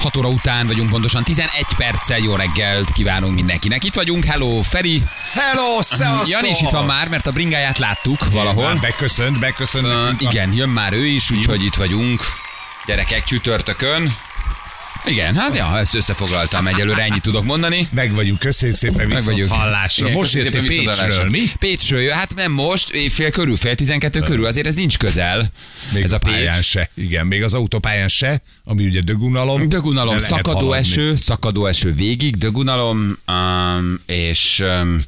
6 óra után vagyunk pontosan 11 perccel jó reggelt kívánunk mindenkinek. Itt vagyunk, hello Feri. Hello, szevasztok! Jani is itt van már, mert a bringáját láttuk valahol. Már beköszönt, beköszönt. Uh, igen, jön már ő is, úgyhogy itt vagyunk. Gyerekek csütörtökön. Igen, hát ja, ezt összefoglaltam egyelőre, ennyit tudok mondani. Meg vagyunk, köszönjük szépen Meg viszont vagyunk. hallásra. Igen, Most jöttél. Pécsről, mi? Pécsről, jö- hát nem most, fél körül, fél tizenkettő körül, azért ez nincs közel. Még ez a a pályán Pécs. se. Igen, még az autópályán se, ami ugye dögunalom. Dögunalom, szakadó haladni. eső, szakadó eső végig, dögunalom, um, és, um,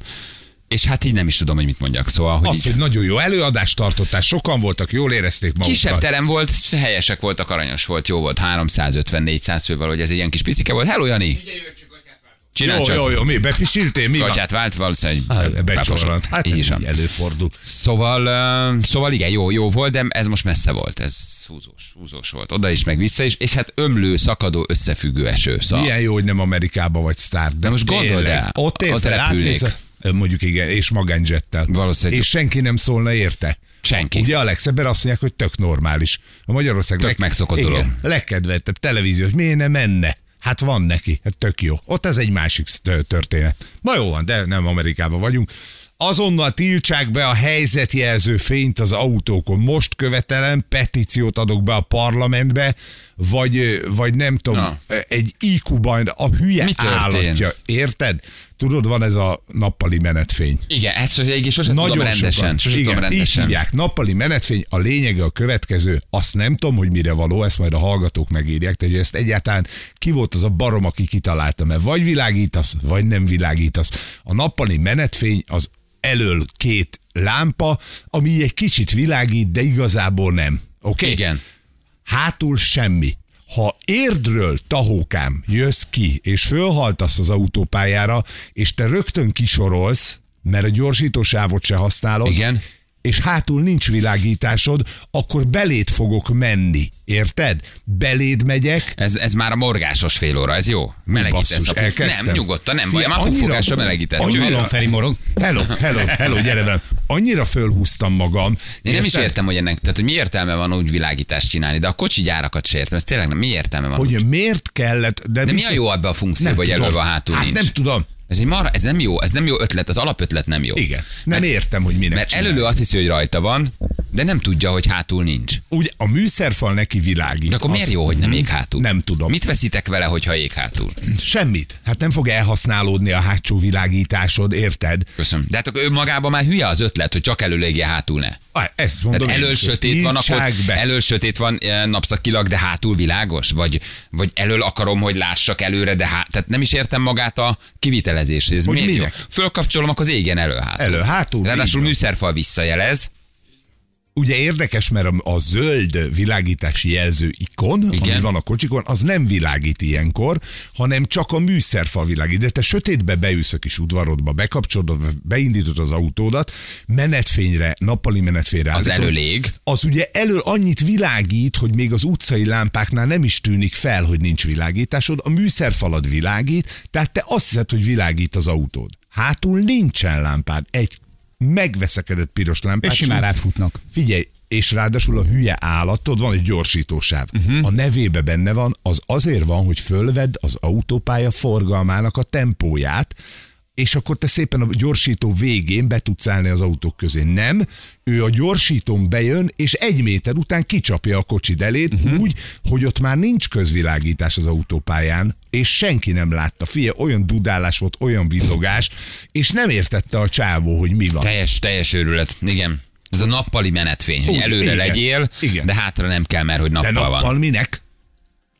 és hát így nem is tudom, hogy mit mondjak. Szóval, hogy Az, így hogy nagyon jó előadást tartottál, sokan voltak, jól érezték magukat. kisebb terem volt, helyesek voltak, aranyos volt, jó volt, 350-400 fő valahogy ez egy ilyen kis picike volt. Hello, Jani! Csinál Jó, csak. jó, jó, mi? Bepisiltél? Mi van? Gatyát vált, valószínűleg. Hát így ez is van. így előfordul. Szóval, uh, szóval igen, jó, jó volt, de ez most messze volt, ez húzós, húzós volt. Oda is, meg vissza is, és hát ömlő, szakadó, összefüggő eső. Szóval. Milyen jó, hogy nem Amerikába vagy sztár. De, De most gondold el, ott, ott repülnék. átnézel- Mondjuk igen, és magánjettel. Valószínűleg. És senki nem szólna érte. Senki. Ugye a legszebben azt mondják, hogy tök normális. A Magyarország Tök megszokott igen, dolog. legkedveltebb televízió, hogy miért ne menne? Hát van neki, hát tök jó. Ott ez egy másik történet. Na jó van, de nem Amerikában vagyunk. Azonnal tiltsák be a helyzetjelző fényt az autókon. Most követelem, petíciót adok be a parlamentbe, vagy, vagy nem tudom, Na. egy IQ-ban a hülye állatja. Érted? Tudod, van ez a nappali menetfény. Igen, ezt hogy sosem tudom rendesen. sokan. Sosem Igen, tudom így rendesen. hívják. Nappali menetfény, a lényege a következő. Azt nem tudom, hogy mire való, ezt majd a hallgatók megírják, de hogy ezt egyáltalán ki volt az a barom, aki kitalálta, mert vagy világítasz, vagy nem világítasz. A nappali menetfény az elől két lámpa, ami egy kicsit világít, de igazából nem. Oké? Okay? Igen. hátul semmi. Ha érdről tahókám jössz ki, és fölhaltasz az autópályára, és te rögtön kisorolsz, mert a gyorsítósávot se használod, Igen. És hátul nincs világításod, akkor beléd fogok menni. Érted? Beléd megyek, Ez, ez már a morgásos fél óra, ez jó? Melegítesz basszus, elkezdtem. Nem, nyugodtan, nem baj. Már annyira- pufogásra melegítesz. annyira- Gyere. Feri morog. Hello, hello, hello, gyere velem. Annyira fölhúztam magam. Én nem is érted? értem, hogy ennek, tehát hogy mi értelme van úgy világítást csinálni, de a kocsi gyárakat se értem, ez tényleg nem, mi értelme van? Hogy miért kellett... De, de mi a jó ebbe a funkcióba, hogy elől van hátul hát nincs? nem tudom. Ez egy marha, ez nem jó, ez nem jó ötlet, az alapötlet nem jó. Igen. Nem értem, hogy minek Mert csinálják. előlő azt hiszi, hogy rajta van, de nem tudja, hogy hátul nincs. Ugye a műszerfal neki világít. De akkor miért jó, hogy nem ég hátul? Nem tudom. Mit veszitek vele, hogyha ég hátul? Semmit. Hát nem fog elhasználódni a hátsó világításod, érted? Köszönöm. De hát akkor önmagában már hülye az ötlet, hogy csak elől égje, hátul ne. Ah, Ezt mondom. Tehát elől sötét van, akkor be. elől sötét van eh, napszakilag, de hátul világos? Vagy, vagy elől akarom, hogy lássak előre, de hát, tehát nem is értem magát a kivitelezést. hogy Ez Hogy miért jó? minek? Fölkapcsolom, akkor az égjen elő hátul. Elő, hátul, Ráadásul műszerfal visszajelez. Ugye érdekes, mert a, zöld világítási jelző ikon, Igen. ami van a kocsikon, az nem világít ilyenkor, hanem csak a műszerfal világít. De te sötétbe beülsz a kis udvarodba, bekapcsolod, beindítod az autódat, menetfényre, nappali menetfényre. Az állítod. elől ég. Az ugye elől annyit világít, hogy még az utcai lámpáknál nem is tűnik fel, hogy nincs világításod, a műszerfalad világít, tehát te azt hiszed, hogy világít az autód. Hátul nincsen lámpád, egy megveszekedett piros lámpát. És simán átfutnak. Figyelj, és ráadásul a hülye állatod van egy gyorsítósáv. Uh-huh. A nevébe benne van, az azért van, hogy fölvedd az autópálya forgalmának a tempóját, és akkor te szépen a gyorsító végén be tudsz állni az autók közé. Nem, ő a gyorsítón bejön, és egy méter után kicsapja a kocsid eléd uh-huh. úgy, hogy ott már nincs közvilágítás az autópályán, és senki nem látta. Fia, olyan dudálás volt, olyan villogás, és nem értette a csávó, hogy mi van. Teljes, teljes őrület. Igen. Ez a nappali menetfény, hogy Úgy, előre igen, legyél, igen. de hátra nem kell, mert hogy De nappal nappal van. minek?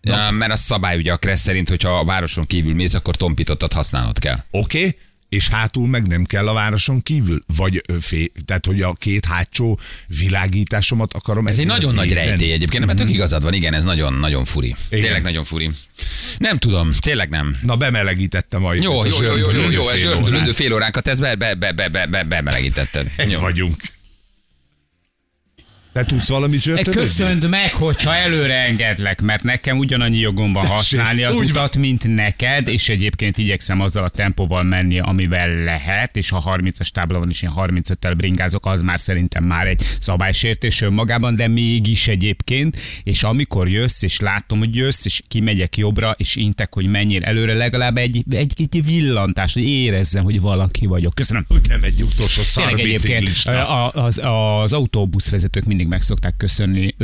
Ja, mert a szabály ugye a Kressz szerint, hogyha a városon kívül mész, akkor tompítottat használnod kell. Oké, okay? és hátul meg nem kell a városon kívül? Vagy fé, tehát, hogy a két hátsó világításomat akarom Ez egy nagyon nagy rejtély egyébként, mert tök igazad van, igen, ez nagyon, nagyon furi. Igen. Tényleg nagyon furi. Nem tudom, tényleg nem. Na, bemelegítettem a Jó, a jó, jó, jó, jó, jó, ez fél óránkat, ez be, be, be, be, be, be, bemelegítetted. Jó. vagyunk. Te tudsz valamit zsörtölődni? Köszönd meg, hogyha előre engedlek, mert nekem ugyanannyi jogom van használni az Úgy utat, mint neked, és egyébként igyekszem azzal a tempóval menni, amivel lehet, és ha 30-as tábla van, és én 35-tel bringázok, az már szerintem már egy szabálysértés önmagában, de mégis egyébként, és amikor jössz, és látom, hogy jössz, és kimegyek jobbra, és intek, hogy menjél előre, legalább egy, egy, egy villantás, hogy érezzem, hogy valaki vagyok. Köszönöm. Nem egy utolsó szar Tényleg egyébként biciklista. a- az, az autóbuszvezetők mindig meg szokták köszönni.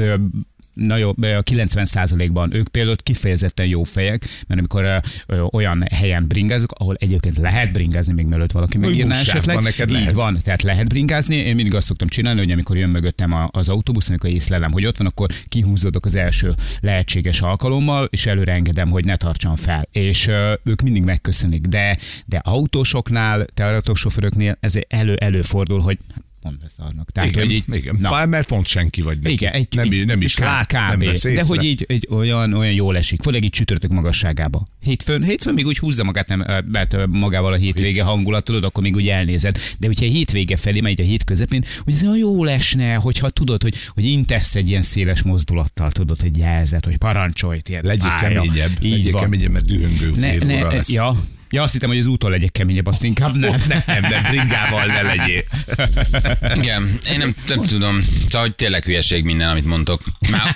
Na jó, ö, a 90%-ban ők például kifejezetten jó fejek, mert amikor ö, olyan helyen bringázok, ahol egyébként lehet bringázni, még mielőtt valaki megírná esetleg. neked Így lehet. van, tehát lehet bringázni. Én mindig azt szoktam csinálni, hogy amikor jön mögöttem az autóbusz, amikor észlelem, hogy ott van, akkor kihúzódok az első lehetséges alkalommal, és előre engedem, hogy ne tartson fel. És ö, ők mindig megköszönik. De, de autósoknál, teautósofőröknél ez elő, előfordul, hogy pont beszarnak. Tehát, Igen, hogy így, igen. Na, mert pont senki vagy neki. igen, egy, nem, egy, nem is kb, lát, nem vesz De hogy így egy olyan, olyan jól esik, főleg így csütörtök magasságába. Hétfőn, hétfőn még úgy húzza magát, nem, mert magával a hétvége hangulat, tudod, akkor még úgy elnézed. De hogyha a hétvége felé megy a hét közepén, hogy ez olyan jól esne, hogyha tudod, hogy, hogy intesz egy ilyen széles mozdulattal, tudod, hogy jelzed, hogy parancsolj, tiéd Legyél keményebb, Így legyél van. keményebb, mert dühöngő Ne, ne, óra lesz. ja, ja, azt hittem, hogy az úton legyek keményebb, azt inkább nem. Nem, nem, bringával ne legyél. Igen, én nem, nem tudom. Szóval, hogy tényleg hülyeség minden, amit mondtok. Már,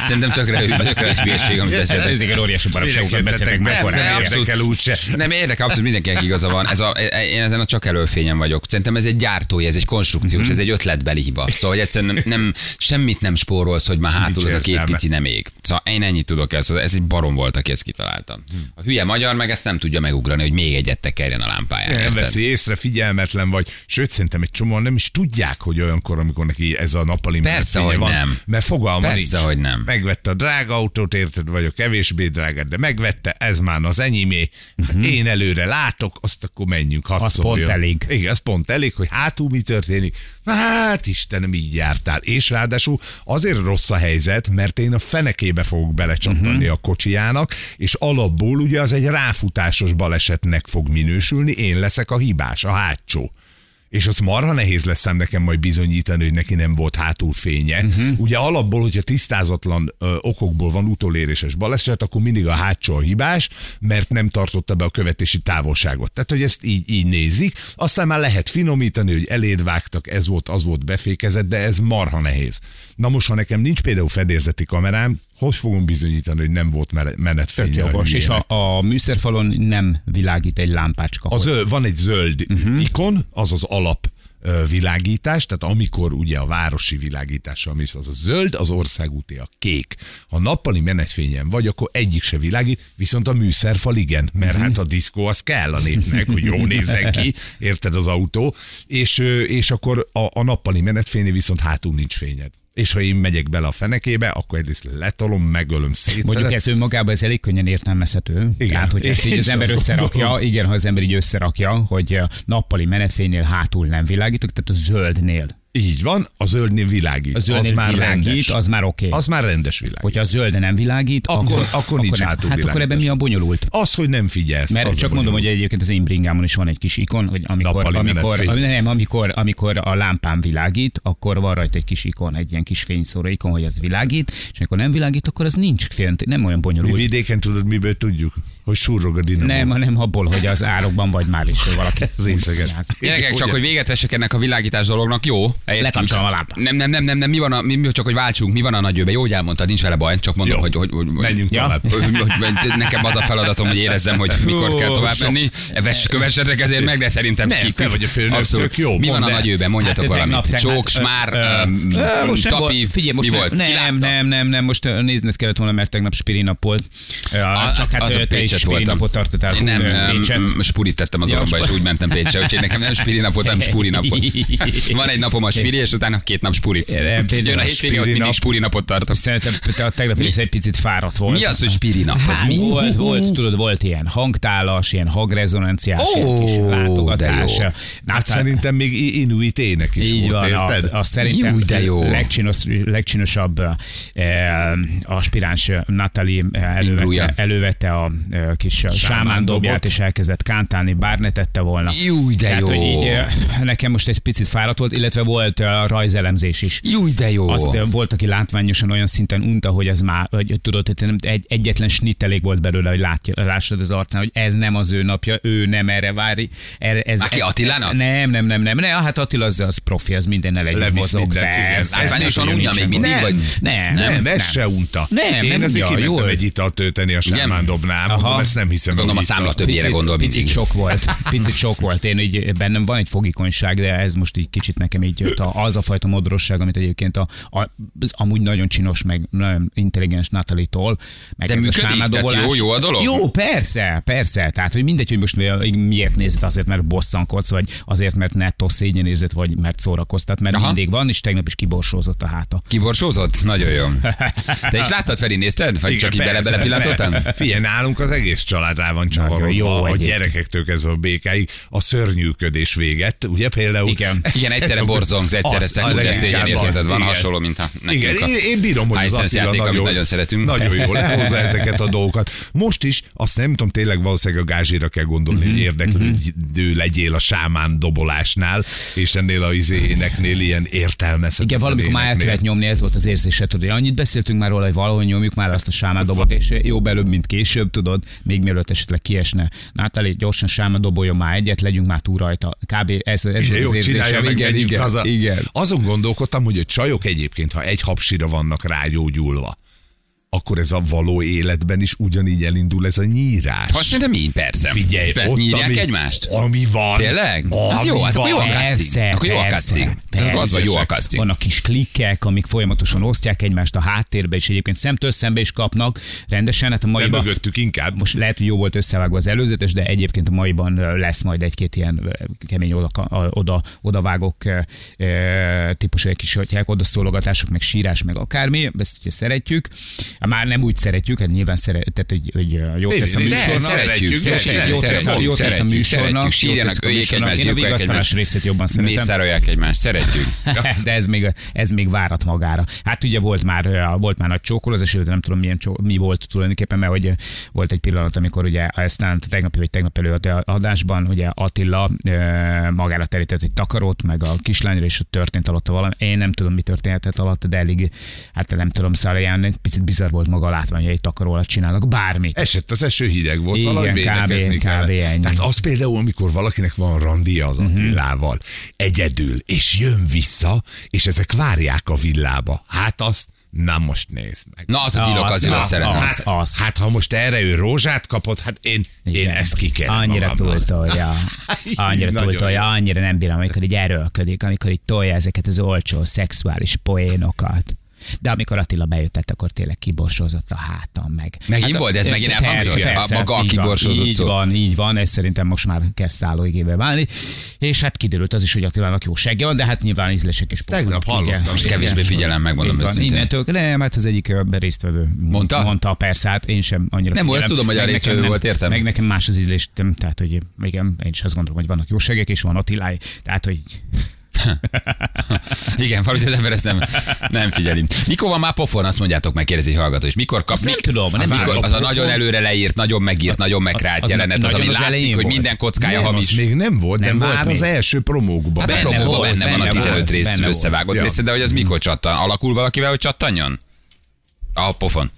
szerintem tökre, tökre hülyeség, amit beszéltek. Ezeket óriási baromságokat beszéltek meg nem, úgyse. Nem érdekel, abszolút mindenkinek igaza van. Ez a, én ezen a csak előfényen vagyok. Szerintem ez egy gyártói, ez egy konstrukciós, Mhm. ez egy ötletbeli hiba. Szóval hogy egyszerűen nem, nem, semmit nem spórolsz, hogy már hátul Nincs az a két értelme. pici nem ég. Szóval én ennyit tudok ez. Ez egy barom volt, aki ezt kitalálta. A hülye magyar meg ezt nem tudja megugrani, hogy még egyet tekerjen a lámpáján. Nem veszi észre, figyelmetlen vagy. Sőt, szerintem egy csomóan nem is tudják, hogy olyankor, amikor neki ez a nappali Persze, hogy van, nem. Mert fogalma Persze, nincs. hogy nem. Megvette a drága autót, érted, vagy a kevésbé drágát, de megvette, ez már az enyémé. Uh-huh. Én előre látok, azt akkor menjünk, hadd Mhm. Az szóljon. pont elég. Igen, az pont elég, hogy hátul mi történik. Hát Istenem, így jártál. És ráadásul azért rossz a helyzet, mert én a fenekébe fogok belecsapni Mhm. uh-huh. a kocsijának, és alapból ugye az egy ráfutásos balesetnek fog minősülni, én leszek a hibás, a hátsó. És az marha nehéz lesz nekem majd bizonyítani, hogy neki nem volt hátul fénye. Uh-huh. Ugye alapból, hogyha tisztázatlan ö, okokból van utoléréses baleset, akkor mindig a hátsó a hibás, mert nem tartotta be a követési távolságot. Tehát, hogy ezt így, így nézik. Aztán már lehet finomítani, hogy eléd vágtak, ez volt, az volt befékezett, de ez marha nehéz. Na most, ha nekem nincs például fedélzeti kamerám, hogy fogom bizonyítani, hogy nem volt Tök menetfény? a jogos, és a, a műszerfalon nem világít egy lámpácska. A zöld, van egy zöld uh-huh. ikon, az az alap világítás, tehát amikor ugye a városi világítás, ami az a zöld, az országúti a kék. Ha nappali menetfényen vagy, akkor egyik se világít, viszont a műszerfal igen, mert hát a diszkó az kell a népnek, hogy jó nézzen ki, érted az autó, és, és akkor a, a nappali menetfénynél viszont hátul nincs fényed. És ha én megyek bele a fenekébe, akkor egyrészt letolom, megölöm, szétszedem. Mondjuk ez önmagában ez elég könnyen értelmezhető. Igen. Tehát, hogy ezt így az ember összerakja, gondolom. igen, ha az ember így összerakja, hogy nappali menetfénynél hátul nem világítok, tehát a zöldnél. Így van, a zöldnél világít. A zöldnél az már világít, rendes. az már oké. Az már rendes világ. Hogyha a zöld nem világít, Akkor- akkor nincs nem. hátul Hát akkor ebben mi a bonyolult? Az, hogy nem figyelsz. Mert az csak mondom, hogy egyébként az én bringámon is van egy kis ikon, hogy amikor, Nappali amikor, nem, amikor, amikor a lámpám világít, akkor van rajta egy kis ikon, egy ilyen kis fényszóró ikon, hogy az világít, és amikor nem világít, akkor az nincs fél, nem olyan Mi bonyolult. vidéken tudod, miből tudjuk? Hogy surrog a dinamó. Nem, hanem abból, hogy az árokban vagy már is hogy valaki. Részeget. Gyerekek, csak hogy véget vessek ennek a világítás dolognak, jó? Lekapcsolom a lámpát. Nem, nem, nem, nem, nem, mi van, a, mi, csak hogy váltsunk, mi van a nagyőbe? Jó, hogy elmondtad, nincs vele baj, csak mondom, Jó. hogy, hogy, hogy, Menjünk Ja. tovább. hogy, hogy, hogy nekem az a feladatom, hogy érezzem, hogy mikor kell tovább sok. menni. Vess, kövessetek ezért meg, de szerintem Nem, te vagy a főnök, tök jó, Mi van mondd a el. nagyőben? Mondjatok Hát, valamit. tegnap- Csók, smár, ö, öm, ö, most nem tapi, volt- Figyelj, most mi volt? Nem, nem, nem, nem, most ö, nézned kellett volna, mert tegnap Spiri nap volt. Ö, A- Csak hát az a ö, te is Pécset Spiri voltam. napot tartottál. Én nem, ö, Pécset. m- spurit tettem az Ja, orromba, és úgy mentem Pécsre, úgyhogy nekem nem spiri nap volt, hanem spuri nap volt. Van egy napom a Most fili, és utána két nap spuri. Jön a a hétvége, spiri mindig spuri napot tartok. Szerintem te a tegnap is egy picit fáradt volt. Mi az, hogy spiri nap? Hát, mi? volt, volt, tudod, volt ilyen hangtálas, ilyen hangrezonanciás, ilyen kis látogatás. Hát szerintem még inuit ének is így volt, van, érted? a, a szerintem. Legcsinos, legcsinosabb eh, aspiráns eh, Natalie eh, elővette, elővette a eh, kis sámán dobját, dobot. és elkezdett kántálni, bár ne tette volna. Jú, de Tehát, jó. hogy így, eh, nekem most egy picit fáradt volt, illetve volt eh, rajzelemzés is. Jú, de jó. Azt volt, aki látványosan olyan szinten unta, hogy ez már, hogy tudod, hogy nem, egy, egyetlen snit elég volt belőle, hogy látja, lássad az arcán, hogy ez nem az ő napja, ő nem erre vári. Erre, ez, Aki Attilának? Nem, nem, nem, nem. ne, hát Attila az, az profi, az mindennel együtt Levisz mozog. Látványosan Ez unja még mindig, vagy? Nem, Nem, nem, ez se unta. Nem, Én unja, kimentem jól. egy italt tölteni, a sámán dobnám. Aha. Mondom, ezt nem hiszem. Gondolom hogy a számla többjére gondol Picit mindig. sok volt, picit sok volt. Én így, bennem van egy fogékonyság, de ez most így kicsit nekem így jött. A- Az a fajta modrosság, amit egyébként a, a, az amúgy nagyon csinos, meg nagyon intelligens Natalie-tól. Meg De ez működik? a sámádobolás. jó- jó a dolog? Jó, persze, persze. Tehát, hogy mindegy, hogy most mi- miért nézed, azért, mert bosszankodsz, vagy azért, mert nettó szégyenérzet, vagy mert szórakoztat, mert Aha. mindig van, és tegnap is kiborsózott a háta. Kiborsózott? Nagyon jó. Te is láttad, Feri, nézted? Vagy csak így Igen, bele-bele pillantottál? Figyelj, nálunk az egész család rá van csavarodva, jó a gyerekektől kezdve a békáig, a szörnyűködés véget, ugye például? Igen. Igen, egyszerre Ez borzongsz, egyszerre az, a szegúr, de leginkább szégyenérzeted az, van, hasonló, mint a nekünk Igen, a én, én bírom, hogy az Attila játék, nagyon, nagyon szeretünk. Nagyon jó lehozza ezeket a dolgokat. Most is, azt nem tudom, tényleg valószínűleg a gázsira kell gondolni, Mhm, hogy érdeklődő legyél a sámán dobolásnál, és ennél a izé éneknél ilyen értelmezhetetlen Igen, valamikor már el kellett nyomni, ez volt az érzése, tudod. Annyit beszéltünk már róla, hogy valahol nyomjuk már azt a sámádobot, és jobb előbb, mint később, tudod, még mielőtt esetleg kiesne. Nátali, gyorsan sámádoboljon már egyet, legyünk már túl rajta. Kb. ez, ez Igen, az jó, érzésem. igen, igen, haza. Igen. Azon gondolkodtam, hogy a csajok egyébként, ha egy hapsira vannak rágyógyulva, akkor ez a való életben is ugyanígy elindul ez a nyírás. Ha szerintem így, persze. Figyelj, persze, ott, nyírják ami, egymást? Ami van. Tényleg? Az Ami jó, hát akkor jó a van. casting. Akkor jó a casting. Az vagy jó a casting. Vannak kis klikkek, amik folyamatosan osztják egymást a háttérbe, és egyébként szemtől szembe is kapnak rendesen. Hát a De maiban, mögöttük inkább. most lehet, hogy jó volt összevágva az előzetes, de egyébként a maiban lesz majd egy-két ilyen kemény oda, a- oda, ö, típusú egy kis hogy oda szólogatások, meg sírás, meg akármi, ezt ugye szeretjük. Már nem úgy szeretjük, hát nyilván szeret, tehát, hogy, hogy ö, jót tesz a műsornak. szeretjük, Szeretjük, jót tesz a- műsornak, sírjanak, öljék egymást, Én a vigasztalás részét jobban szeretem. Mészárolják egymást, szeretjük. de ez még, ez még várat magára. Hát ugye volt már, volt már nagy csókolózás, illetve nem tudom milyen csó, mi volt tulajdonképpen, mert hogy volt egy pillanat, amikor ugye ezt talán a tegnapi vagy tegnap előtt adásban, ugye Attila magára terített egy takarót, meg a kislányra, és ott történt alatta valami. Én nem tudom, mi történhetett alatt, de elég, hát nem tudom, szóval ilyen picit bizarr volt maga a látvány, hogy egy takaró alatt csinálnak bármit. Esett az eső hideg volt, Igen, valahogy kb. kb. ennyi. Tehát az például, amikor valakinek van randia az Attilával, egyedül, és jön vissza, és ezek várják a villába. Hát azt, na most nézd meg. Na, az a titok, az az, szeretem. az, Hát, az. hát ha most erre ő rózsát kapott, hát én, én Igen. ezt kikerem Annyira túltolja. Annyira túltolja, annyira nem bírom, amikor így erőlködik, amikor így tolja ezeket az olcsó szexuális poénokat. De amikor Attila bejött, akkor tényleg kiborsózott a hátam meg. Megint volt? Ez megint elhangzott? persze, A maga a kiborsózott Így szó? van, így van, ez szerintem most már kezd szállóigével válni. És hát kiderült az is, hogy Attilának jó segge van, de hát nyilván ízlesek és pofonok. Tegnap hallottam. Most kevésbé figyelem, megmondom van, őszintén. Innentől, nem, hát az egyik résztvevő Mondta? Mondta, persze, hát én sem annyira Nem volt, tudom, hogy a résztvevő volt, értem. Meg nekem más az ízlés, nem, tehát hogy igen, én is azt gondolom, hogy vannak jó segek, és van Attiláj, tehát hogy Igen, valahogy az ember ezt nem, nem figyeli. Mikor van már pofon, azt mondjátok meg, kérdezi hallgató, és mikor kap? Azt nem tudom, nem mikor, tudom. az a nagyon előre leírt, nagyon megírt, nagyon megkrált az jelenet, az, ami az látszik, hogy minden kockája Nem, hamis. az még nem volt, Nem de volt már még. az első promókban. Hát a volt, benne van a benne 15 volt, rész összevágott Ja. része, de hogy az mikor csattan? Alakul valakivel, hogy csattanjon? A pofon.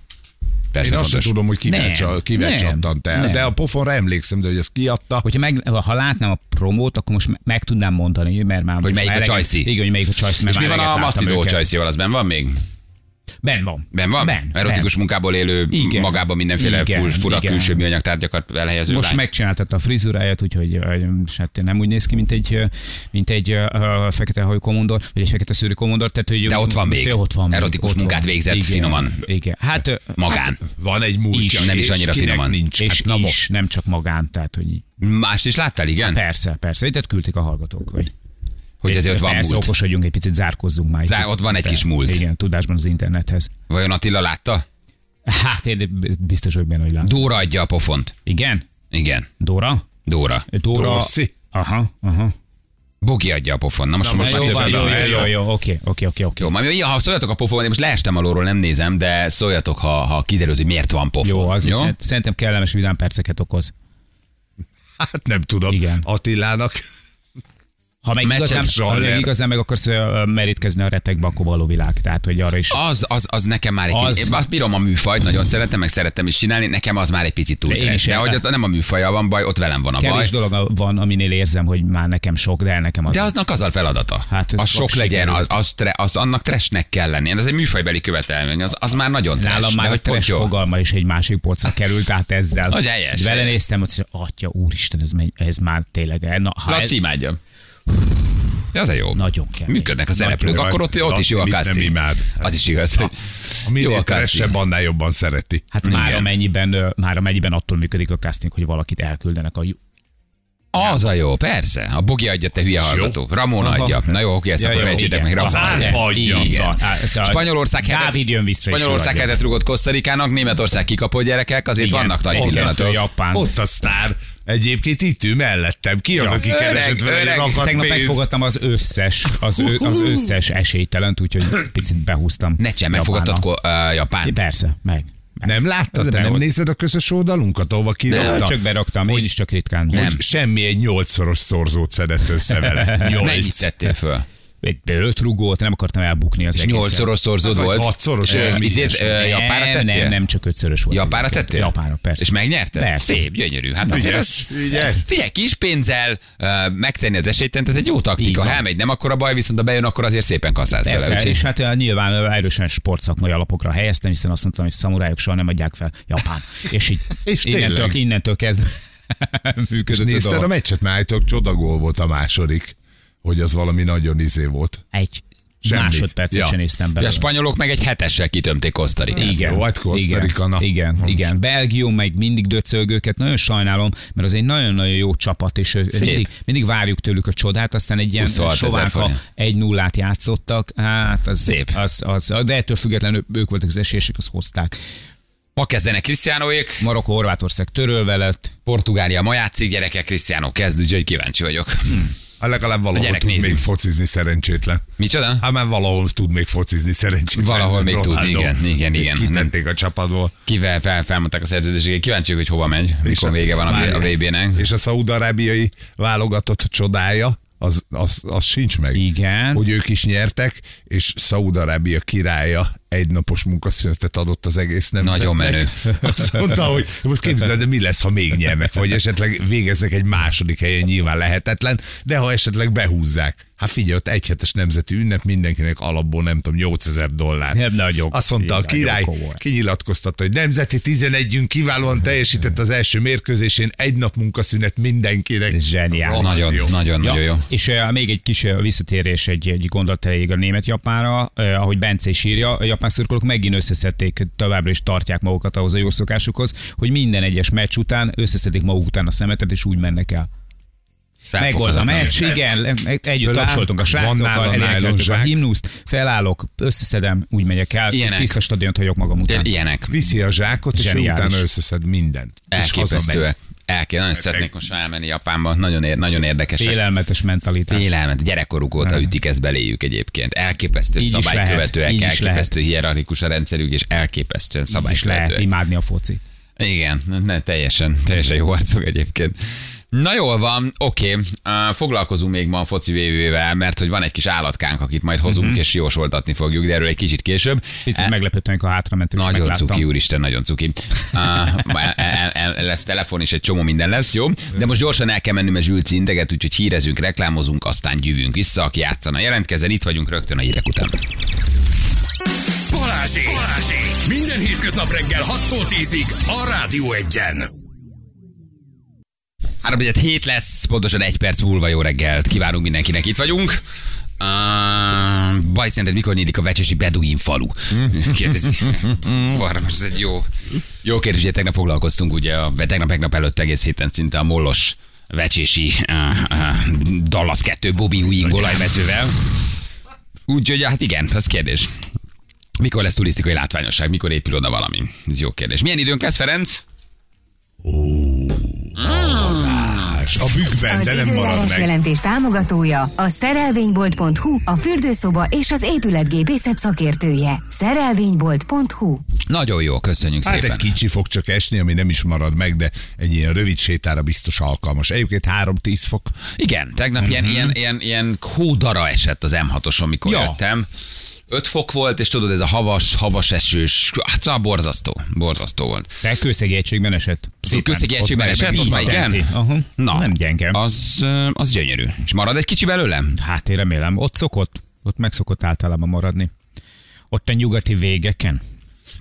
Persze Én azt sem tudom, hogy kivel, Nem, csa- kivel nem, csattant el. nem. De a pofonra emlékszem, de hogy ezt kiadta. Hogyha meg, ha látnám a promót, akkor most me- meg tudnám mondani, mert már... Hogy melyik a Csajci? Igen, hogy melyik a Csajci, És mi van a masztizó őket. csajszival, az benn van még? Ben van. Ben van? Ben, Erotikus ben. munkából élő, Igen. magában mindenféle Igen, fur- fura igen. külső műanyag tárgyakat elhelyező Most lány. megcsináltatta a frizuráját, úgyhogy hát nem úgy néz ki, mint egy, mint egy ö, fekete hajú komondor, vagy egy fekete szőrű komondor. Tehát, hogy De ott van most még. Ott van még, Erotikus ott munkát van. végzett igen, finoman. Igen. Hát, Magán. Van egy múltja, Is, nem is annyira finoman. Nincs. és Hát, na is, nem csak magán, tehát hogy. Mást is láttál, igen? Persze, persze. Tehát küldték a hallgatók, hogy Hogy azért ott van Persze, múlt. okosodjunk, egy picit zárkozzunk már. Zár- ott van egy kis múlt. Igen, tudásban az internethez. Vajon Attila látta? Hát én biztos vagyok benne, hogy látom. Dóra adja a pofont. Igen? Igen, Dóra? Dóra. Dóra. Dorszi? Aha, aha. Bogi adja a pofont. Na most, Na, most most már jó jó, Jó, jó, jó, oké, oké, oké, oké. Jó, majd ha szóljatok a pofonban, én most leestem alulról, nem nézem, de szóljatok, ha, ha kiderül, hogy miért van pofon. Jó, az jó? szerint- szerintem kellemes vidám perceket okoz. Hát nem tudom. Igen. Attilának. Ha meg Meccset igazán, ha meg igazán meg akarsz merítkezni a retekbe, akkor való világ. Tehát, hogy arra is. Az, az, az nekem már egy Az- én azt bírom a műfajt, nagyon szeretem, meg szerettem is csinálni, nekem az már egy picit túl Én is De hogy ott nem a műfaja van baj, ott velem van a baj. Kevés dolog van, aminél érzem, hogy már nekem sok, de nekem az. De aznak az a feladata. Hát ez az sok legyen, az, az, tre, az annak trashnek kell lenni. Ez egy műfajbeli követelmény, az, az már nagyon trash. Nálam de már a hogy pont trash fogalma is egy másik polcra került át ezzel. Az helyes. Vele néztem, hogy atya, úristen, ez, megy, ez már tényleg. Na, ha ez, Laci. De az a jó. Nagyon kemény. Működnek a szereplők, akkor ott, ott is jó a casting. imád. Az is igaz. hogy A minél Jó a keresebb, casting. annál jobban szereti. hát már amennyiben, már amennyiben attól működik a casting, hogy valakit elküldenek a jó. Az a jó, persze. A Bogi adja, te hülye hallgató. Ramon Aha. adja. Na jó, oké, ezt Ja, akkor fejtsétek meg. Az Ramon adja. Igen. ez a- Spanyolország Dávid jön vissza is Spanyolország hetet rugott Kosztarikának, Németország kikapott gyerekek, azért Igen. vannak nagy pillanatok. Japán. Ott a sztár. Egyébként itt ül mellettem. Ki az, Ja. aki keresett vele egy rakat Tegnap pénzt? megfogadtam az összes, az, ő, az összes esélytelent, úgyhogy picit behúztam. Ne sem, megfogadtad uh, Japán. Persze, meg. meg. Nem láttad? Te nem nézed a közös oldalunkat, ahova kirakta? Csak beraktam, én is csak ritkán. Nem. Hogy semmi egy nyolcszoros szorzót szedett össze vele. Mennyit Nyolc. tettél föl? Egy öt rugót, nem akartam elbukni az És egészet. nyolcszoros szorzód volt? hatszoros, És, ö, vagy izét, mindesre. ö, Japánra nem, tettél? nem, nem, csak ötszörös volt. Egyébként. tettél? Japánra, persze. És megnyerted? Persze. Szép, gyönyörű. Hát azért az... ügyes. Figyelj, kis pénzzel uh, megtenni az esélytent, ez egy jó taktika. Ha elmegy, nem akkor a baj, viszont ha bejön, akkor azért szépen kasszálsz vele. Persze, úgyhogy- és hát nyilván erősen sportszakmai alapokra helyeztem, hiszen azt mondtam, hogy szamurájok soha nem adják fel Japán. És így És innentől, innentől kezdve És működött a nézted a dolog. meccset, már állítólag csodagól volt a második, hogy az valami nagyon izé volt. Egy Semmi. másodpercet Ja. sem néztem Ja, belőle. a spanyolok meg egy hetessel kitömték Kosztarikát. Igen, Jó, hát na. igen, igen, igen. Belgium meg mindig döcög őket, nagyon sajnálom, mert az egy nagyon-nagyon jó csapat, és mindig, mindig várjuk tőlük a csodát, aztán egy ilyen 26 ezer sovánka forint. egy nullát játszottak, hát az, Szép. Az, az, de ettől függetlenül ők voltak az esélyesek, azt hozták. Ma kezdenek Cristianoék, Marokko, Horvátország törölve lett, Portugália ma játszik, gyerekek, Cristiano kezd, úgyhogy kíváncsi vagyok. Hát legalább valahol tud nézzük. még focizni szerencsétlen. Micsoda? Hát már valahol tud még focizni szerencsétlen. Valahol még tud, Ronaldo. igen, igen, igen. Kitették a csapatból. Kivel fel, felmondták a szerződéseket, kíváncsi vagyok, hogy hova megy, mikor vége van a, a VB-nek. És a szaudarábiai válogatott csodája, az, az, az sincs meg. Igen. Hogy ők is nyertek, és Szaudarábia királya egynapos munkaszünetet adott az egész nemzetnek. Nagyon menő. Azt mondta, hogy most képzeld, de mi lesz, ha még nyernek, vagy esetleg végeznek egy második helyen, nyilván lehetetlen, de ha esetleg behúzzák. Hát figyelj, ott egyhetes nemzeti ünnep, mindenkinek alapból nem tudom, 8000 dollár. Nem nagyon- Azt mondta a király, kinyilatkoztatta, hogy nemzeti 11-ünk kiválóan teljesített az első mérkőzésén, egy nap munkaszünet mindenkinek. Rohadt Nagyon, jó. nagyon, nagyon jó. És uh, még egy kis visszatérés, egy, egy gondolat a német-japánra, uh, ahogy Bence is írja, a japán szurkolók megint összeszedték, továbbra is tartják magukat ahhoz a jó szokásukhoz, hogy minden egyes meccs után összeszedik maguk után a szemetet, és úgy mennek el. Megvolt a meccs, igen, együtt Föláll, tapsoltunk a srácokkal, elénekeltük a himnuszt, felállok, összeszedem, úgy megyek el, Ilyenek. tiszta stadiont hagyok magam után. De Ilyenek. Viszi a zsákot, és Zseniális. utána összeszed mindent. És Elképesztőek. Hazamegy. Elké, nagyon szeretnék most már elmenni Japánba, nagyon, ér, nagyon érdekesek. Félelmetes mentalitás. Félelmet, gyerekkoruk óta ütik ezt beléjük egyébként. Elképesztő Így szabálykövetőek, lehet, így elképesztő hierarchikus a rendszerük, és elképesztően is lehet szabálykövetőek. imádni a focit. Igen, ne, teljesen, teljesen jó arcok egyébként. Na jól van, oké, okay. uh, foglalkozunk még ma a foci vévővel, mert hogy van egy kis állatkánk, akit majd hozunk, uh-huh. és jósoltatni fogjuk, de erről egy kicsit később. Picit E- meglepődtem, amikor hátramentünk, és nagyon megláttam. cuki, úristen, nagyon cuki. Uh, el, el, lesz telefon, és egy csomó minden lesz, jó? De most gyorsan el kell menni, mert Zsülci integet, úgyhogy hírezünk, reklámozunk, aztán gyűvünk vissza, aki játszana. Jelentkezzen, itt vagyunk rögtön a hírek után. Balázsék! Balázsék! Minden hétköznap reggel 6-tól 10-ig a Rádió Egyen. 3 hét lesz, pontosan egy perc múlva jó reggelt. Kívánunk mindenkinek, itt vagyunk. Uh, Baj, szerinted mikor nyílik a vecsesi beduin falu? Kérdezi. Arra most ez egy jó, jó kérdés, ugye tegnap foglalkoztunk, ugye a, tegnap, tegnap előtt egész héten szinte a mollos vecsési uh, uh, Dallas 2 Bobby Ewing olajmezővel. Úgyhogy hát igen, ez kérdés. Mikor lesz turisztikai látványosság, mikor épül oda valami? Ez jó kérdés. Milyen időnk lesz, Ferenc? Havazás. A bükkben, Az de nem marad meg. jelentés támogatója a szerelvénybolt.hu, a fürdőszoba és az épületgépészet szakértője. Szerelvénybolt.hu Nagyon jó, köszönjük Hát szépen. egy kicsi fog csak esni, ami nem is marad meg, de egy ilyen rövid sétára biztos alkalmas. Egyébként 3-10 fok. Igen, tegnap ilyen, ilyen, ilyen, ilyen kódara esett az M6-oson, mikor Ja. jöttem. 5 fok volt, és tudod, ez a havas, havas esős, hát szóval borzasztó, borzasztó volt. De kőszegi egységben esett. Szépen. Kőszegi egységben esett? Ott már 10 igen? Aha. Na, Nem gyenge. Az, az gyönyörű. És marad egy kicsi belőle? Hát én remélem. Ott szokott, ott meg szokott általában maradni. Ott a nyugati végeken.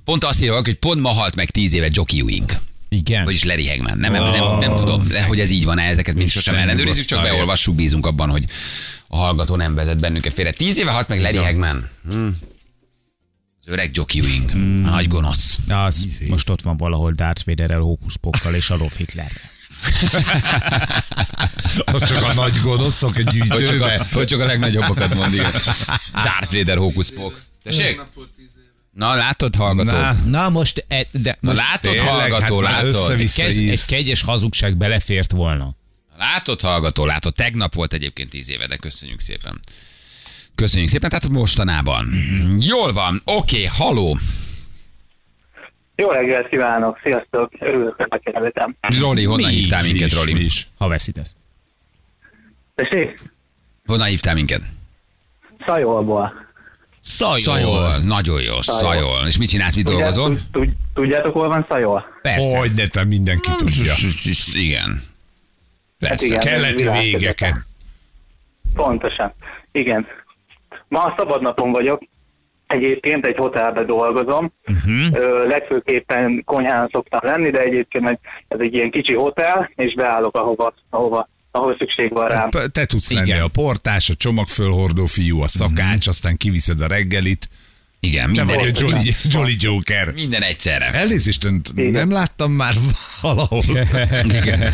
Pont azt írja, hogy pont ma halt meg 10 éve Jockey Ewing. Igen. Vagyis Larry Hagman. Nem, nem, nem, nem tudom, de hogy ez így van-e, ezeket mind sosem ellenőrizzük, csak beolvassuk, bízunk abban, hogy a hallgató nem vezet bennünket félre. Tíz éve halt meg Larry Hagman. Hm. Az öreg Jockey Ewing. A nagy gonosz. Az most ott van valahol Darth Vaderrel, hókuszpokkal és Adolf Hitlerrel. Ott csak a nagy gonoszok egy Hogy csak, gyűjtőbe. a, hogy csak a legnagyobbakat mond, igen. Darth Vader hókuszpok. Tessék? Na, látod, hallgató? Na, Na most, e, de Na, most látod, tényleg, hallgató, hát látod? össze-vissza kez, egy kegyes hazugság belefért volna. Látod, hallgató, látod. Tegnap volt egyébként tíz éve, de köszönjük szépen. Köszönjük szépen, tehát mostanában. Jól van, oké, haló. Jó reggelt kívánok, sziasztok, örülök, hogy megkérdezem. Roli, honnan Mi hívtál Mi minket, is, mi Roli? is. Ha veszítesz. Tessék, Honnan hívtál minket? Szajolból. Szajol. Szajol. Nagyon jó, szajol. És mit csinálsz, mit dolgozol? Tudjátok, tud- tudjátok, hol van Szajol? Persze. Hogy ne, te mindenki tudja. Igen. Persze. igen. Keleti végeken. Pontosan. Igen. Ma a szabadnapon vagyok. Egyébként egy hotelbe dolgozom. Uh-huh. Ö, legfőképpen konyhán szoktam lenni, de egyébként ez egy ilyen kicsi hotel, és beállok ahova, ahova ahol szükség van rám. P- Te tudsz lenni Igen. a portás, a csomagfölhordó fiú, a szakács, aztán kiviszed a reggelit. Igen, Te minden, vagy a egy, Jolly, Jolly Joker. minden egyszerre. Elnézést, nem láttam már valahol. Igen.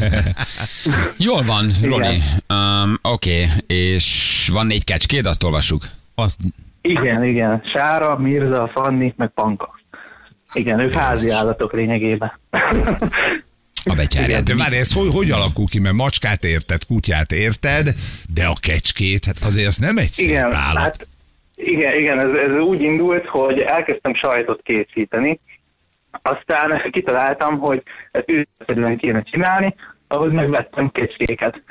Jól van, Roli. Um, Oké, és van négy kecskéd, azt olvassuk. Azt, Igen, igen. Sára, Mirza, Fanni, meg Panka. Igen, ők házi állatok lényegében. A betyárját. De várj, ez hogy, hogy alakul ki? Mert macskát érted, kutyát érted, de a kecskét, hát azért az nem egy szép Igen, állat. hát igen, igen ez, ez úgy indult, hogy elkezdtem sajtot készíteni, aztán kitaláltam, hogy ezt üzletszerűen kéne csinálni, ahhoz megvettem kecskéket.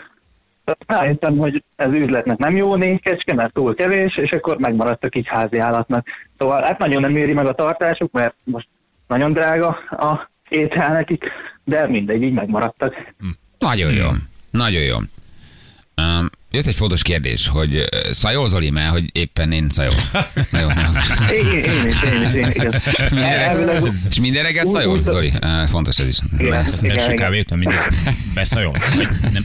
Rájöttem, hogy ez üzletnek nem jó négy kecske, mert túl kevés, és akkor megmaradtak így házi állatnak. Szóval hát nagyon nem éri meg a tartásuk, mert most nagyon drága a étel nekik, de mindegy, így megmaradtak. Nagyon jó. Nagyon jó. Um, jött egy fontos kérdés, hogy ö, szajol Zoli, mert hogy éppen én szajol. Na jó, na. Én, én, én is, én is, én. Igen. Elvileg, és minden reggel szajol, Zoli? Uh, fontos ez is. igen, első igen, kávét, nem mindig beszajol. Nem.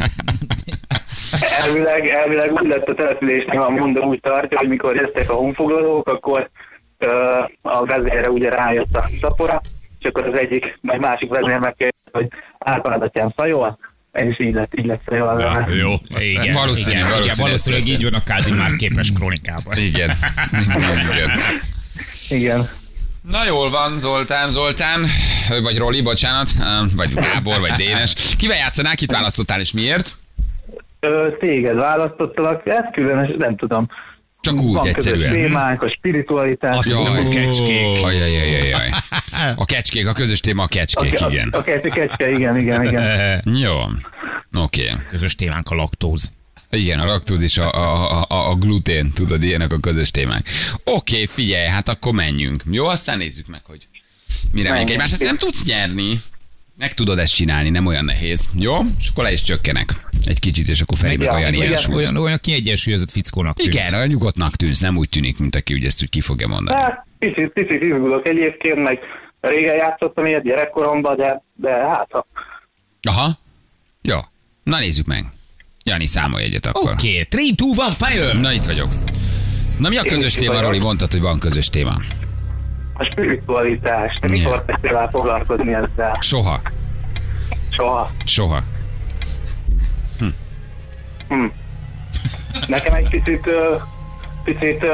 Elvileg, elvileg úgy lett a településnek a mondó úgy tartja, hogy mikor jöttek a honfoglalók, akkor ö, a vezére ugye rájött a szapora, és akkor az egyik, vagy másik vezér megkérdezte, hogy árpádatján szajol, és így lett, így lett szajol. Ja, jó. Igen, Valószínű, igen, valószínű, igen, valószínűleg így van a Kádi már képes krónikában. Igen. Igen. Igen. Na jól van, Zoltán, Zoltán, vagy Roli, bocsánat, vagy Gábor, vagy Dénes. Kivel játszanál, kit választottál, és miért? Ö, téged választottalak, ez különös, nem tudom. Csak úgy, Van egyszerűen. témánk, a spiritualitás. Azt a kecskék. Ajajajajaj. A kecskék, a közös téma a kecskék, a, igen. A, a kecske, igen, igen, igen. Jó. Oké. Közös témánk a laktóz. Igen, a laktózis, a, a, a, a glutén, tudod, ilyenek a közös témák. Oké, figyelj, hát akkor menjünk. Jó, aztán nézzük meg, hogy mire megyünk Menjünk. egymás. Ezt nem tudsz nyerni. Meg tudod ezt csinálni, nem olyan nehéz. Jó? És akkor le is csökkenek. Egy kicsit, és akkor Feri meg Ja, olyan igen, ilyen olyan- Olyan, olyan kiegyensúlyozott fickónak tűnsz. Igen, olyan nyugodtnak tűnsz, nem úgy tűnik, mint aki ugye ezt úgy ki fogja mondani. Hát, picit, picit izgulok egyébként, meg régen játszottam ilyet gyerekkoromban, de, de hát ha Aha. Jó. Na nézzük meg. Jani, számolj egyet akkor. Oké, 3, 2, 1, fire! Na itt vagyok. Na mi a közös is téma. Roli? Mondtad, hogy van közös téma. a spiritualitás, te Igen. mikor kezdtél el foglalkozni ezzel? Soha. Soha. Soha. Hm. Nekem egy picit, picit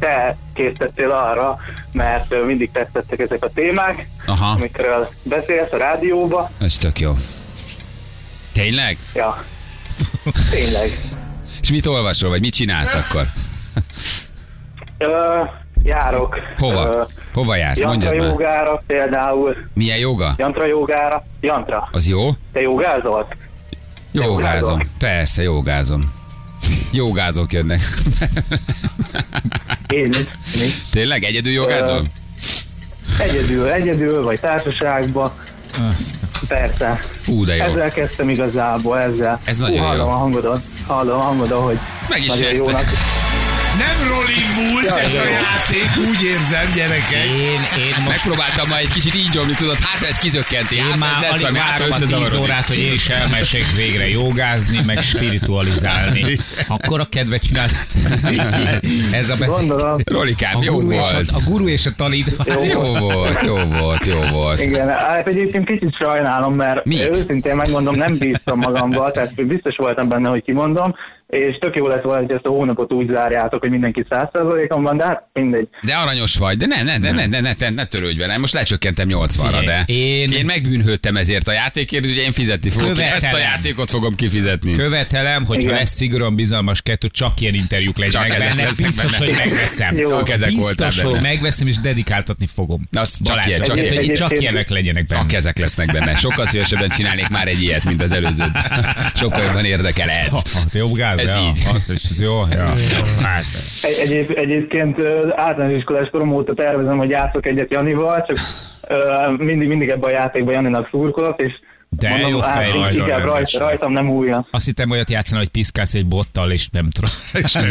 te készítettél arra, mert mindig tetszettek ezek a témák, Aha, amikről beszélsz a rádióba. ez tök jó. Tényleg? Ja, tényleg. És mit olvasol, vagy mit csinálsz akkor? Ö, járok. Hova? Ö, Hova jársz? Jantra Mondjad már. jogára például. Milyen joga? Jantra jogára. Jantra. Az jó? Te jogázol? Jogázom. jogázol? Persze, jogázom. Jogázók jönnek. Én is. Is. Tényleg? Egyedül jogázol? Egyedül, egyedül, vagy társaságban. Persze. Ú, de jó. Ezzel kezdtem igazából, ezzel. Ez nagyon Hú, hallom jó. a hangodon, hallom a hangodon, hogy Meg is nagyon jött. jónak. Nem Rolling múlt ez a játék, úgy érzem, gyerekek. Én, én most Megpróbáltam majd egy kicsit így nyomni, tudod, hát ez kizökkenti. én Hát már lesz, alig hát várom a 10 összezavarodik. órát, hogy én is elmessék végre jogázni, meg spiritualizálni. Akkor a kedvet csinált. Ez a beszéd. Rolikám, A jó és a, volt. a guru és a talid. Jó volt, jó volt, jó volt. igen, hát egyébként kicsit sajnálom, mert Miért? őszintén megmondom, nem bíztam magamba, tehát biztos voltam benne, hogy kimondom, és tök jó lett volna, hogy ezt a hónapot úgy zárjátok, hogy mindenki 100%-on van, de hát mindegy. De aranyos vagy, de ne, ne, ne, ne, ne, ne, ne, ne törődj velem, most lecsökkentem 80-ra, de én- én megbűnhődtem ezért a játékért, ugye én fizetni fogok, én ezt a Követelem. játékot fogom kifizetni. Követelem, hogyha Igen. lesz szigorúan bizalmas kettő, csak ilyen interjúk legyenek benne. Biztos, benne. hogy megveszem. Jó. Csak ezek Biztos, hogy megveszem és dedikáltatni fogom. Na, az csak ilyen, csak ilyen. hogy csak ilyenek legyenek benne. Csak ezek lesznek benne. Sokkal szívesebben csinálnék már egy ilyet, mint az előző. Sokkal jobban érdekel ez. Jobb gáz, Ez ja. így. Hát, és ez jó, ja. Hát, Egy, egyéb, egyébként általános iskolás korom óta tervezem, hogy játszok egyet Janival, csak mindig, mindig ebben a játékban Janinak szurkolok, és De mondom, jó fej vagy, inkább rajtam nem újja. azt hittem olyat játszani, hogy piszkálsz egy bottal, és nem tudom.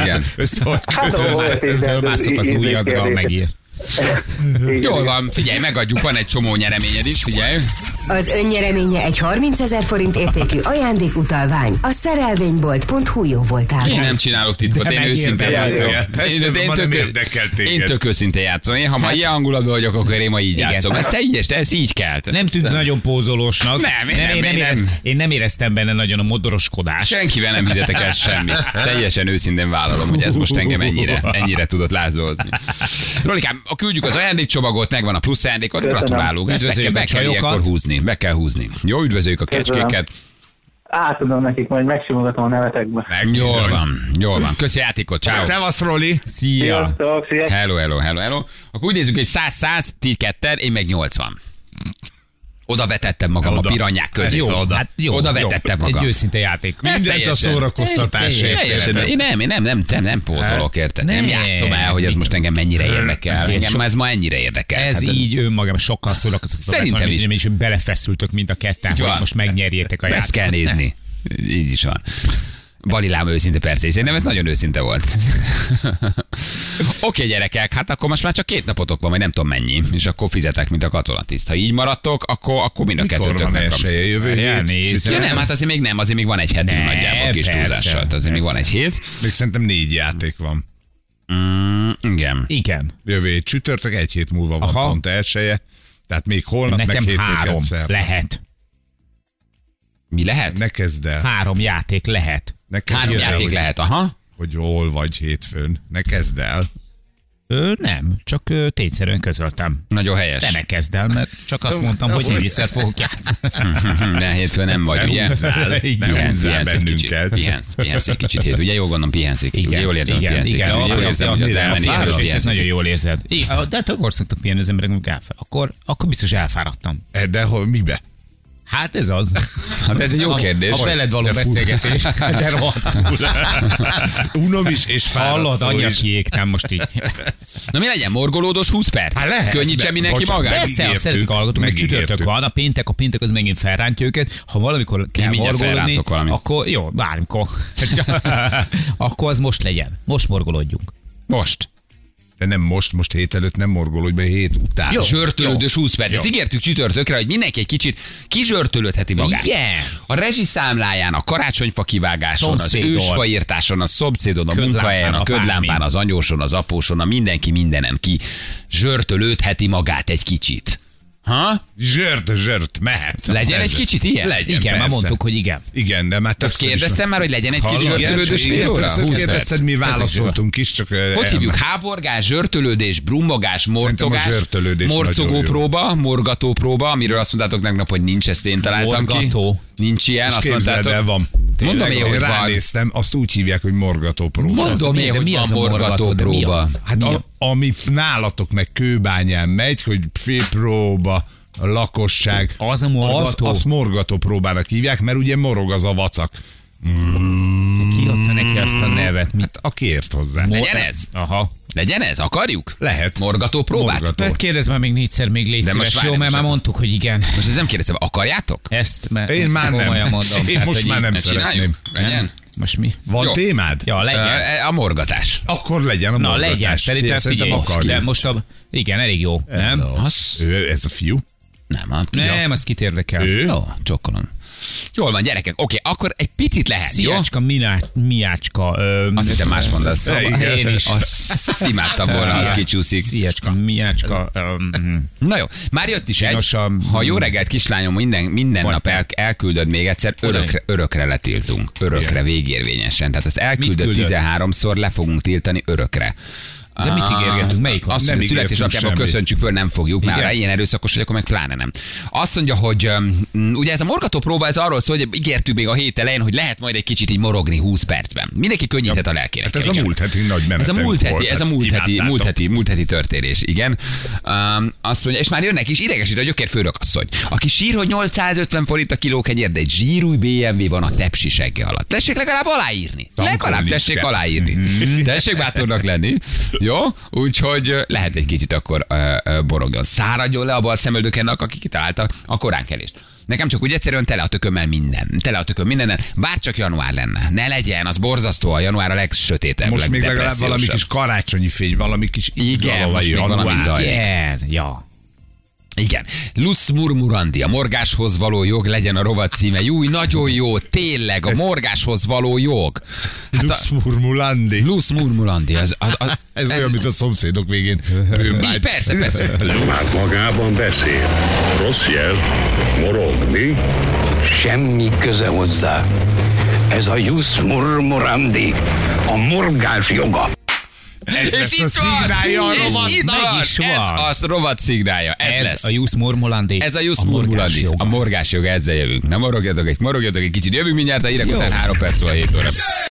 Igen. Össze, Hát, egy- Fölmászok az ujjadra, ízléskérdés. megír. Jól van, figyelj, megadjuk, van egy csomó nyereményed is, figyelj. Az önnyereménye egy 30 ezer forint értékű ajándékutalvány a szerelvénybolt.hu jó voltál. Én nem csinálok titkot, De én őszintén játszom. Ezt Én, én, tök, én tök őszintén játszom. Én, ha ma ilyen hangulatban vagyok, akkor én ma így Igen. játszom. Ez teljes, ez így kell. Nem tűnt nagyon pózolósnak. Nem, én nem, én, nem én érez, nem. én nem éreztem benne nagyon a modoroskodás. Senkivel nem higyetek el semmit. Teljesen őszintén vállalom, hogy ez most engem ennyire, ennyire tudott lázba hozni. Rolikám, a küldjük az ajándékcsomagot, megvan a plusz ajándékot, Köszönöm. gratulálunk. Ezt be kell, Üdvözöljük be kell ilyenkor húzni. Be kell húzni. Jó, üdvözöljük a Köszönöm. kecskéket. Átadom nekik, majd megsimogatom a nevetekbe. Jól van, jól van. Köszi játékot, ciao. Szevasz, Roli. Szia! Hello, hello, hello, hello. Akkor úgy nézzük, hogy 100-100, ti ketten, én meg 80. Oda vetettem magam Oda. a piranyák közé. Jó, Jó, hát jó. Oda jó. vetettem magam. Egy őszinte játék. Mindent a szórakoztatásért. Én nem, én nem, nem, nem, nem pózolok, érted? Nem játszom el, hogy ez most engem mennyire érdekel. Ez Engem ez ma ennyire érdekel. Ez Hát, így önmagam sokkal szórakoztató. Szerintem is. És belefeszültök mind a ketten, hogy most megnyerjétek a Ezt játékot. kell nézni. Így is van. Balilám őszinte persze, szerintem ez nagyon őszinte volt. Oké, gyerekek, hát akkor most már csak két napotok van, vagy nem tudom mennyi, és akkor fizetek, mint a katonatiszt. Ha így maradtok, akkor, akkor mind a Mikor van kettőtöknek kap. elsője jövő hét? Ja nem, hát azért még nem, azért még van egy hetünk Ne, nagyjából kis persze, túlzással. Azért még van egy persze. hét. Még szerintem négy játék van. Mm, igen. Igen. Jövő hét csütörtök, egy hét múlva van Aha. pont elsője. Tehát még holnap, meg Nekem hétfőn három kétszer. lehet. Mi lehet? Ne kezd el. Három játék lehet. Ne Három el, játék hogy, lehet, aha. hogy hol vagy hétfőn. Ne kezd el. Ö, nem, csak ö, tényszerűen közöltem. Nagyon helyes. Te ne kezd el, mert csak azt mondtam, hogy egyszer fogok játszani. De hétfőn nem vagy, Ne ugye? húzzál, ne Pihensz, húzzál pihensz egy kicsit. bennünket. Pihensz, pihensz egy kicsit. hét. Ugye jól gondolom, pihensz egy kicsit. Igen, jól érzem, igen, pihensz igen. Jól érzem, hogy az elmenés pihensz. nagyon jól érzed. Igen, de akkor szoktak pihenni az emberek, amikor elfáradt. Akkor, akkor biztos elfáradtam. De hol, mibe? Hát ez az. Hát ez egy jó A- kérdés. A veled való De beszélgetés. De rohadtul. Unom is, és Hallod, is. kiégtem most így. Na mi legyen, morgolódos 20 perc? Hát lehet, Könnyítse de- mindenki magát? Persze, szeretik hallgatók, meg csütörtök van, a péntek, a péntek az megint felrántja őket. Ha valamikor kell morgolódni, akkor jó, bármikor. akkor az most legyen. Most morgolódjunk. Most. De nem most, most hét előtt nem morgolódj be, hét után. Jó. Zsörtölődős 20 perc. Ezt Jó. ígértük csütörtökre, hogy mindenki egy kicsit kizsörtölődheti magát. Igen. A rezsiszámláján, a karácsonyfa kivágáson, Szomszédon. az ősfaírtáson, a szomszédon, a Ködlámpán, munkahelyen, a ködlámpán, az anyóson, az apóson, a mindenki mindenen ki zsörtölődheti magát egy kicsit. Ha? Zsört, zsört, mehet. Legyen egy kicsit ilyen? Legyen, Igen, már persze. mondtuk, hogy igen. Igen, de már Azt többször is- kérdeztem már, hogy legyen egy Hallod? zsörtölődős fél óra? többször 20 kérdezted, mi válaszoltunk is, csak... Hogy hívjuk? Háborgás, zsörtölődés, brummogás, morcogás, morcogó próba, morgató próba, amiről azt mondtátok tegnap, hogy nincs, ezt én találtam Morgató. ki. Nincs ilyen, És azt mondtátok. el, van. Mondom Tényleg, én, hogy ránéztem, azt úgy hívják, hogy morgató próba. Mondom én, hogy mi az a morgató morgató, de mi próba. az? Hát a, ami nálatok meg kőbányán megy, hogy félpróba, a lakosság. Az a morgató? Az, azt morgató próbának hívják, mert ugye morog az a vacak. Ki adta neki azt a nevet? Mit? Hát aki ért hozzá. Mor- Legyen ez? Aha. Legyen ez? Akarjuk? Lehet. Morgató próbát? Morgató. Hát kérdezz már még négyszer, még légy De most szíves, várj, jó, mert most már mondtuk, hogy igen. Most ezt nem kérdezem, akarjátok? Ezt, mert Én már nem. mondom. Én hát, most már nem szeretném. Legyen? Nem? Most mi? Van Jó. témád? Ja, legyen. Ö, A morgatás. Akkor legyen a Na, morgatás. legyen, szerintem Szerintem figyelj. akarjuk. De most a... Igen, elég jó, nem? Az? Ő, ez a fiú? Nem, hát Nem, az kit érdekel. Ő? Jó, csokkolom. Jól van, gyerekek. Oké, akkor egy picit lehet, jó? Sziácska, miná- miácska. Ö, Azt hittem más mondasz. Igen. Én is. Azt imádtam volna, az kicsúszik. Sziácska, miácska. ö, mm. Na jó, már jött is egy. Ha jó reggelt, kislányom, minden, minden nap el, elküldöd még egyszer, örökre, örökre letiltunk. Örökre, végérvényesen. Tehát azt elküldöd küldöd? 13-szor, le fogunk tiltani örökre. De mit ígérgetünk? Melyik az? Azt Nem születésnapjában köszöntjük föl, nem fogjuk, mert ha ilyen erőszakos vagy, akkor meg pláne nem. Azt mondja, hogy um, ugye ez a morgató próba, ez arról szól, hogy ígértük még a hét elején, hogy lehet majd egy kicsit így morogni 20 percben. Mindenki könnyíthet a lelkének. Hát ez a múlt heti nagy Ez a múlt heti, volt, ez a hát múlt heti, múlt heti, múlt heti történés, igen. Um, azt mondja, és már jönnek is, idegesít a gyökér főrökasszony, aki sír, hogy 850 forint a kiló kenyér, de egy zsírúj BMW van a tepsi segge alatt. Tessék legalább aláírni. Legalább tessék aláírni. Tessék bátornak lenni. Jó? Úgyhogy ö, lehet egy kicsit akkor borogjon. Száradjon le a bal szemöldökennek, aki kitalálta a koránkelést. Nekem csak úgy egyszerűen tele a tökömmel minden. Tele a tököm mindenen. Bár csak január lenne. Ne legyen, az borzasztó. A január a legsötétebb, Most még legalább valami kis karácsonyi fény, valami kis Igen, most még valami zaj. Igen, ja. Igen. Lusz murmurandi, a morgáshoz való jog legyen a rovat címe. Júj, nagyon jó, tényleg, a morgáshoz való jog. Hát Lux Murmulandi. Lusz murmurandi, az, az, az, Ez olyan, mint a szomszédok végén. így persze, persze. Már magában beszél. Rossz jel. Morogni. Semmi köze hozzá. Ez a Jus Murmurandi, a morgás joga. Ez És a itt van, szignája a és rovatnak. itt van, is ez az rovat szignája, ez, Ez lesz. a Jusz Mormolandi. Ez a Murmurandi, joga. a morgás joga, ezzel jövünk. Nem morogjatok egy, morogjatok egy kicsit, jövünk mindjárt a hírek után három perc múlva 7 óra.